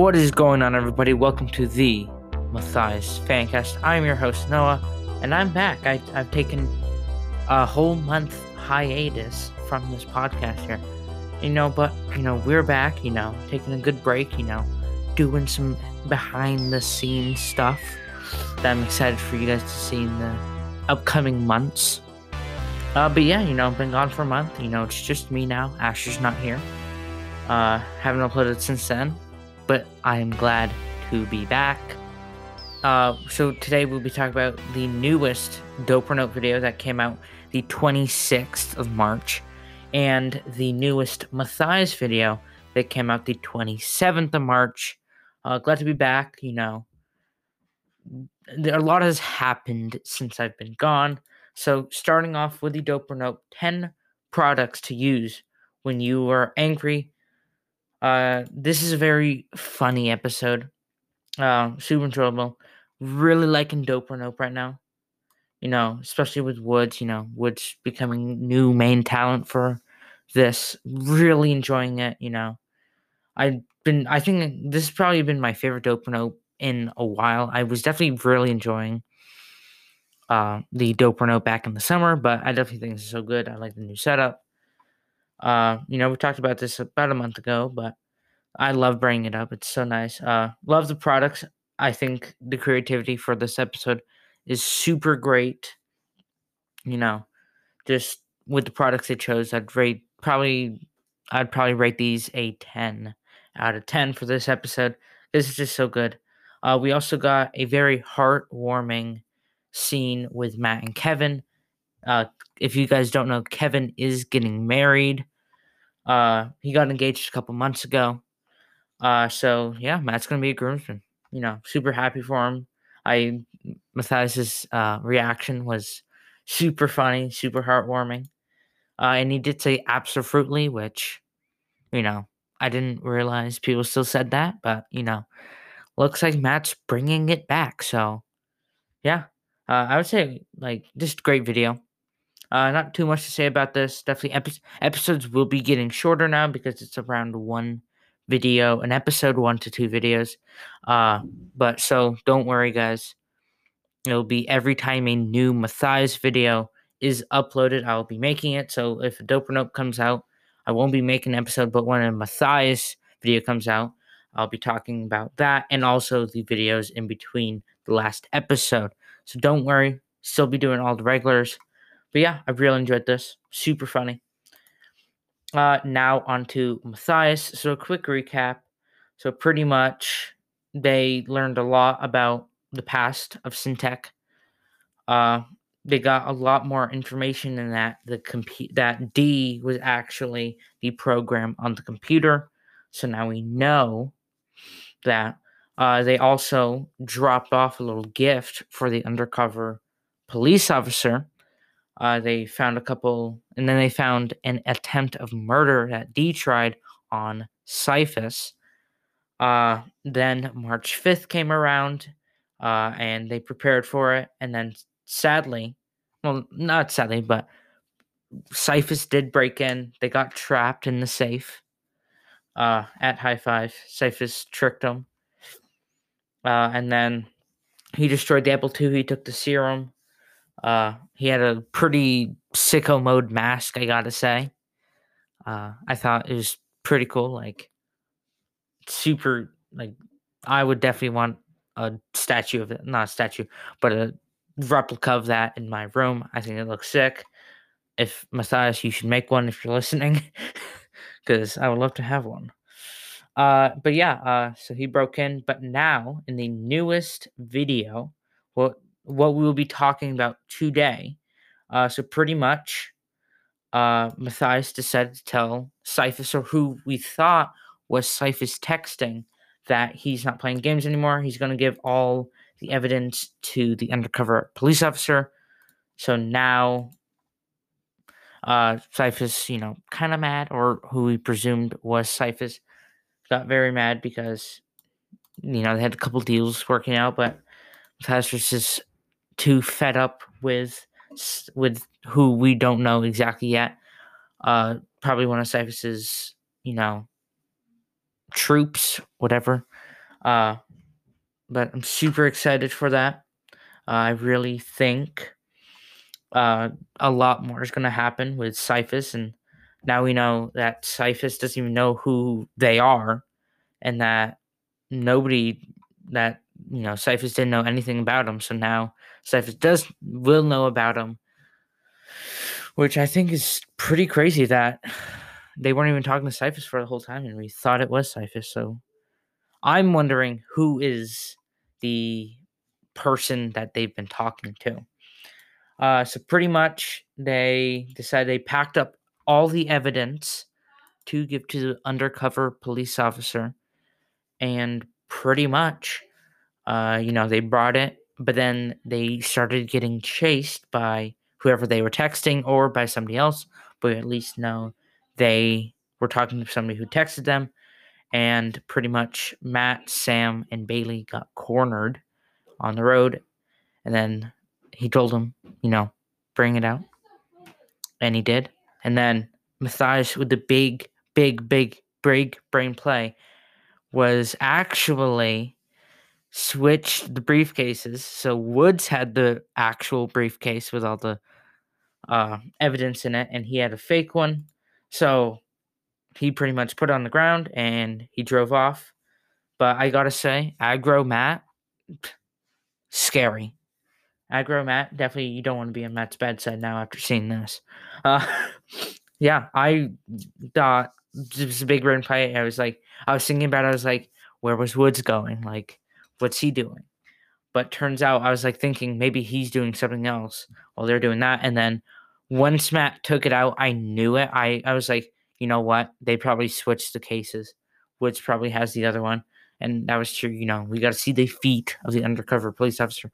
What is going on, everybody? Welcome to the Matthias Fancast. I'm your host, Noah, and I'm back. I, I've taken a whole month hiatus from this podcast here. You know, but, you know, we're back, you know, taking a good break, you know, doing some behind the scenes stuff that I'm excited for you guys to see in the upcoming months. Uh, but yeah, you know, I've been gone for a month. You know, it's just me now. Asher's not here. Uh, haven't uploaded since then, but I am glad to be back. Uh, so today we'll be talking about the newest Dope or Nope video that came out the 26th of March, and the newest Matthias video that came out the 27th of March. Uh, glad to be back. You know, a lot has happened since I've been gone. So, starting off with the Dope or Nope 10 products to use when you are angry. Uh, this is a very funny episode. Uh, super enjoyable. Really liking Dope or Nope right now. You know, especially with Woods, you know, Woods becoming new main talent for this. Really enjoying it, you know. I've been, I think this has probably been my favorite Dope or Nope in a while. I was definitely really enjoying uh, the Dope or Nope back in the summer, but I definitely think it's so good. I like the new setup. Uh, you know, we talked about this about a month ago, but I love bringing it up. It's so nice. Uh, love the products. I think the creativity for this episode is super great. You know, just with the products they chose, I'd rate probably I'd probably rate these a 10 out of 10 for this episode. This is just so good. Uh, we also got a very heartwarming scene with Matt and Kevin. Uh, if you guys don't know, Kevin is getting married. Uh, he got engaged a couple months ago. Uh, so yeah, Matt's gonna be a groomsman. You know, super happy for him. I Matthias's uh, reaction was super funny, super heartwarming. Uh, and he did say absolutely, which, you know, I didn't realize people still said that, but you know, looks like Matt's bringing it back. So, yeah, uh, I would say like just great video. Uh, not too much to say about this. Definitely, epi- episodes will be getting shorter now because it's around one video, an episode, one to two videos. Uh, but so don't worry, guys. It'll be every time a new Matthias video is uploaded, I'll be making it. So if a Dope or Nope comes out, I won't be making an episode, but when a Matthias video comes out, I'll be talking about that and also the videos in between the last episode. So don't worry, still be doing all the regulars. But yeah, I've really enjoyed this. Super funny. Uh, now on to Matthias. So a quick recap. So pretty much they learned a lot about the past of Syntech. Uh, they got a lot more information in that the compu- that D was actually the program on the computer. So now we know that uh, they also dropped off a little gift for the undercover police officer. Uh, they found a couple, and then they found an attempt of murder that D tried on Cyphus. Uh, then March 5th came around, uh, and they prepared for it. And then sadly, well, not sadly, but Cyphus did break in. They got trapped in the safe uh, at High Five. Cyphus tricked them. Uh, and then he destroyed the Apple II. He took the serum. Uh, he had a pretty sicko mode mask, I gotta say. Uh, I thought it was pretty cool. Like, super, like, I would definitely want a statue of it. Not a statue, but a replica of that in my room. I think it looks sick. If Matthias, you should make one if you're listening, because I would love to have one. Uh, but yeah, uh, so he broke in. But now, in the newest video, what what we will be talking about today, uh, so pretty much, uh, Matthias decided to tell Cyphus, or who we thought was Cyphus texting, that he's not playing games anymore. He's going to give all the evidence to the undercover police officer. So now, uh, Cyphus, you know, kind of mad, or who we presumed was Cyphus, got very mad because, you know, they had a couple deals working out, but Cyphus was just too fed up with with who we don't know exactly yet. Uh, probably one of Cyphus's, you know, troops, whatever. Uh, but I'm super excited for that. Uh, I really think uh, a lot more is going to happen with Cyphus, and now we know that Cyphus doesn't even know who they are, and that nobody that you know Cyphus didn't know anything about them. So now Cyphus does will know about him, which I think is pretty crazy that they weren't even talking to Cyphus for the whole time, and we thought it was Cyphus. So I'm wondering who is the person that they've been talking to. Uh, so pretty much they decided they packed up all the evidence to give to the undercover police officer, and pretty much, uh, you know, they brought it, but then they started getting chased by whoever they were texting or by somebody else. But at least know they were talking to somebody who texted them, and pretty much Matt, Sam, and Bailey got cornered on the road, and then he told them, you know, bring it out, and he did, and then Matthias with the big, big, big, big brain play was actually switched the briefcases. So Woods had the actual briefcase with all the uh, evidence in it, and he had a fake one. So he pretty much put it on the ground and he drove off. But I gotta say, aggro Matt, scary. Aggro Matt, definitely you don't want to be on Matt's bedside now after seeing this. Uh, yeah, I thought this was a big run fight. I was like, I was thinking about it. I was like, where was Woods going? Like, what's he doing? But turns out I was like thinking maybe he's doing something else while they're doing that. And then once Matt took it out, I knew it. I, I was like, you know what? They probably switched the cases. Woods probably has the other one. And that was true. You know, we got to see the feet of the undercover police officer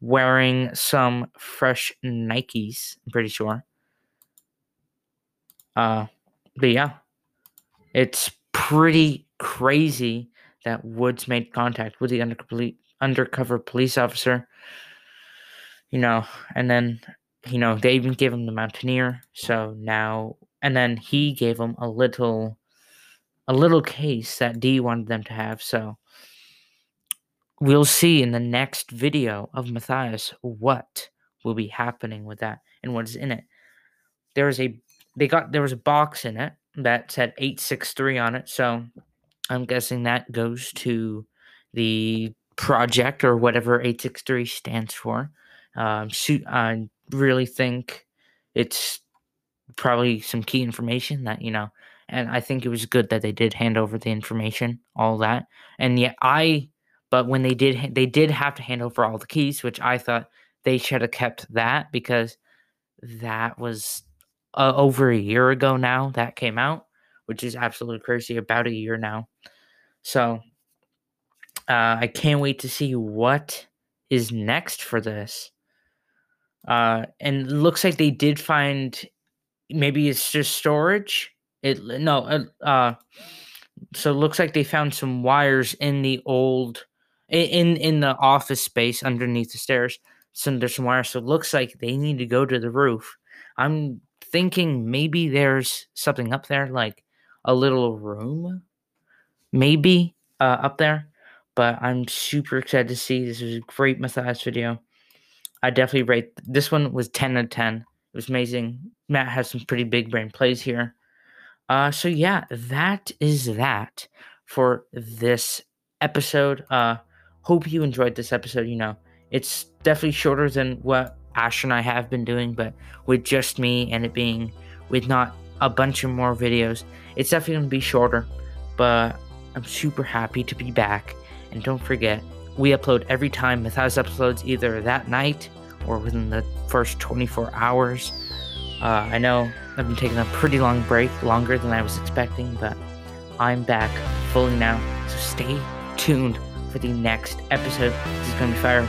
wearing some fresh Nikes, I'm pretty sure. Uh, but yeah, it's pretty crazy that Woods made contact with the undercover police officer. You know, and then you know they even gave him the Mountaineer. So now, and then he gave him a little, a little case that D wanted them to have. So we'll see in the next video of Matthias what will be happening with that and what is in it. There is a they got there was a box in it that said 863 on it. So I'm guessing that goes to the project or whatever 863 stands for. Um, I really think it's probably some key information that, you know, and I think it was good that they did hand over the information, all that. And yet I, but when they did, they did have to hand over all the keys, which I thought they should have kept that because that was uh, over a year ago now that came out, which is absolutely crazy. About a year now. So uh, I can't wait to see what is next for this. Uh, and looks like they did find maybe it's just storage. It no, uh, uh so it looks like they found some wires in the old in in the office space underneath the stairs. So there's some wires. So it looks like they need to go to the roof. I'm thinking maybe there's something up there, like a little room, maybe uh, up there. But I'm super excited to see. This is a great Matthias video. I definitely rate this one was 10 out of 10. It was amazing. Matt has some pretty big brain plays here. Uh, so yeah, that is that for this episode. Uh, hope you enjoyed this episode. You know, it's definitely shorter than what Ash and I have been doing, but with just me and it being with not a bunch of more videos, it's definitely going to be shorter. But I'm super happy to be back. And don't forget, we upload every time Matthias uploads either that night or within the first 24 hours. Uh, I know I've been taking a pretty long break, longer than I was expecting, but I'm back fully now. So stay tuned for the next episode. This is going to be fire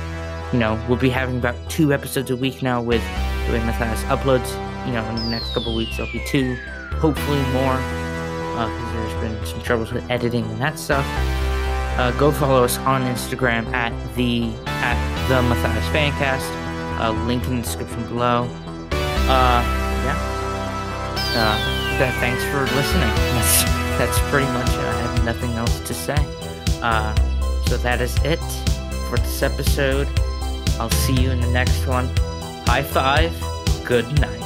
you know, we'll be having about two episodes a week now with the way Matthias uploads. You know, in the next couple weeks there'll be two, hopefully more, because uh, there's been some troubles with editing and that stuff. Uh, go follow us on Instagram at the at the Matthias Fancast. Uh, link in the description below. Uh, yeah. Uh, thanks for listening. That's that's pretty much. It. I have nothing else to say. Uh, So that is it for this episode. I'll see you in the next one. High five. Good night.